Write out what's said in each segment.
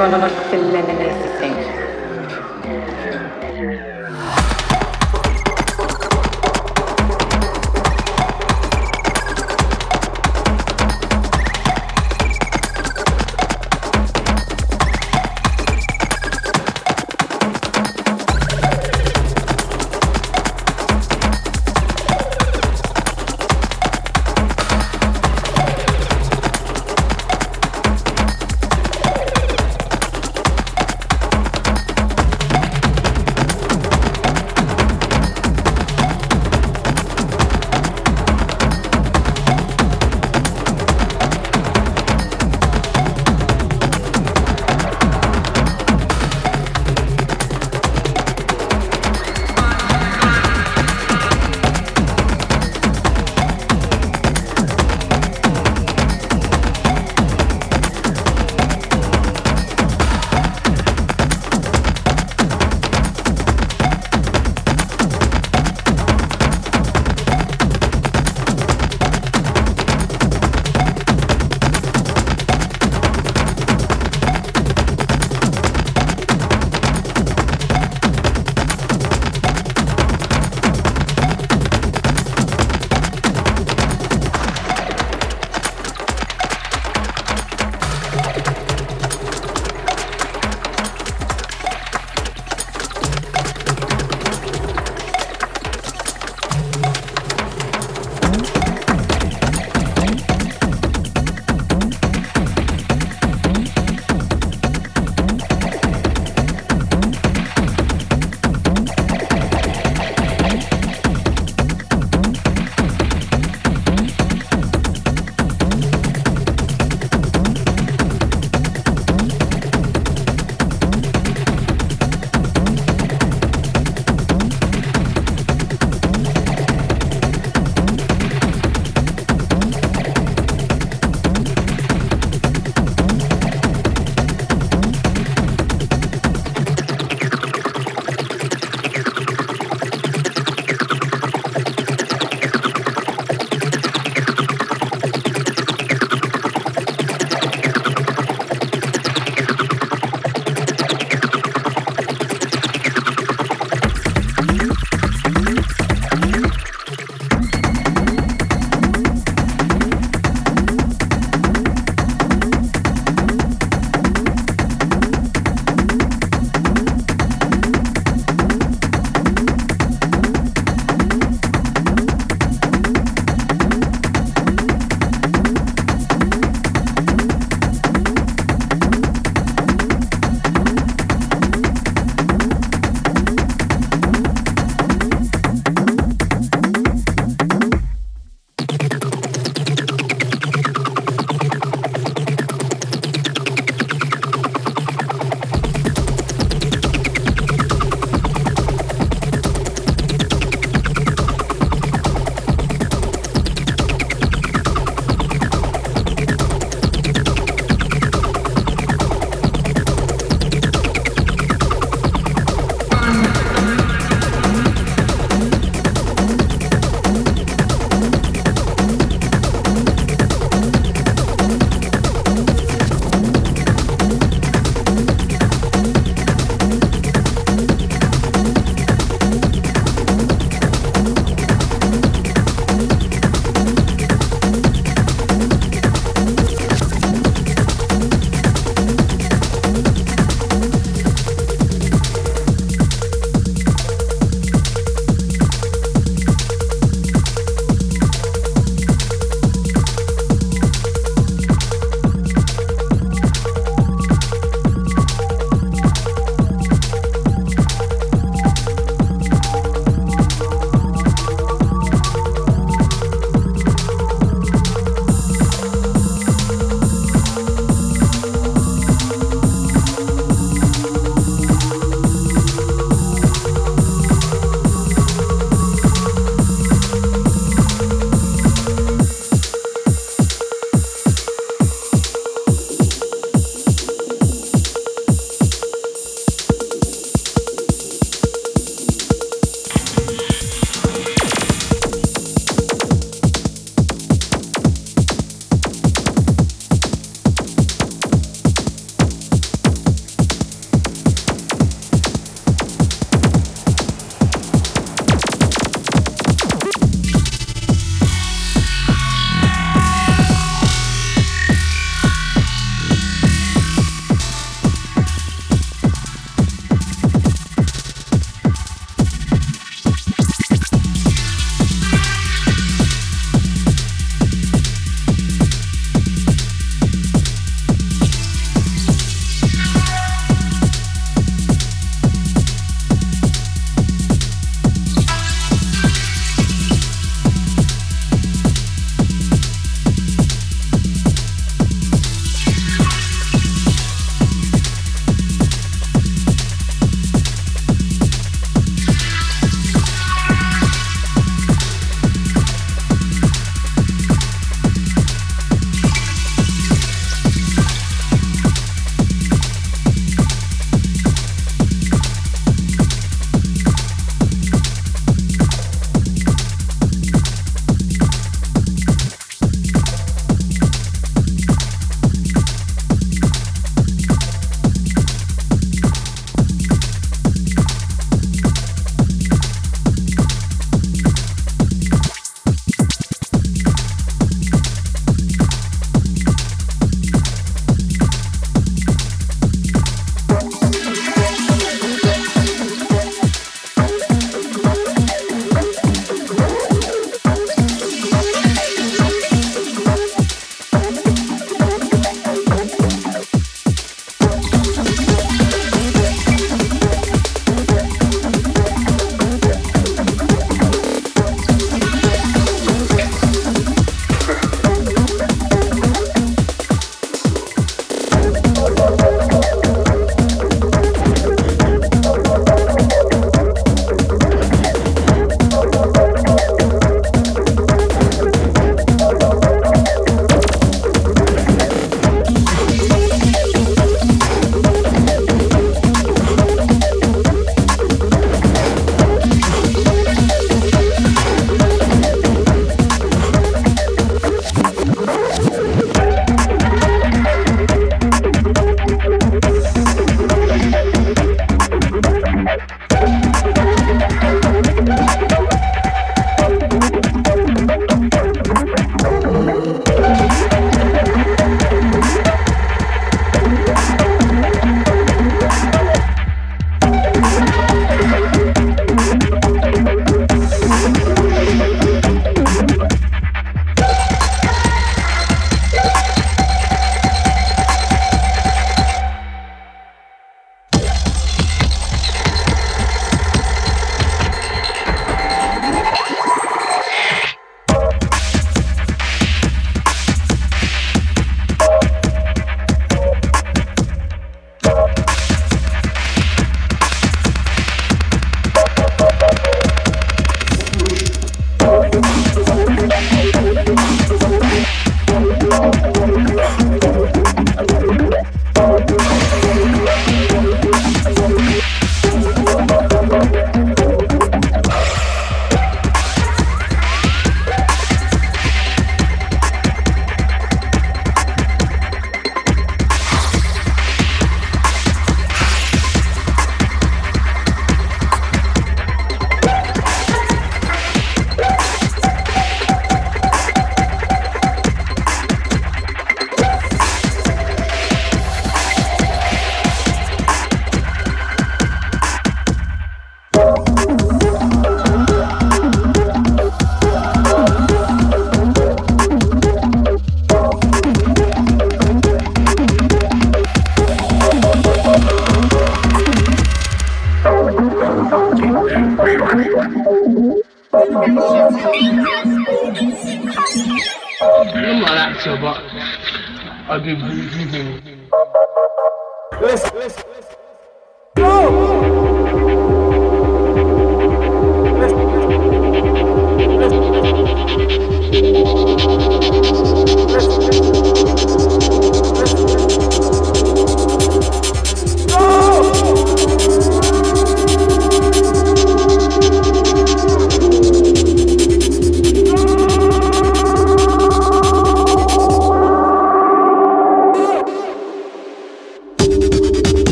run on a thin limb.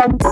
sense.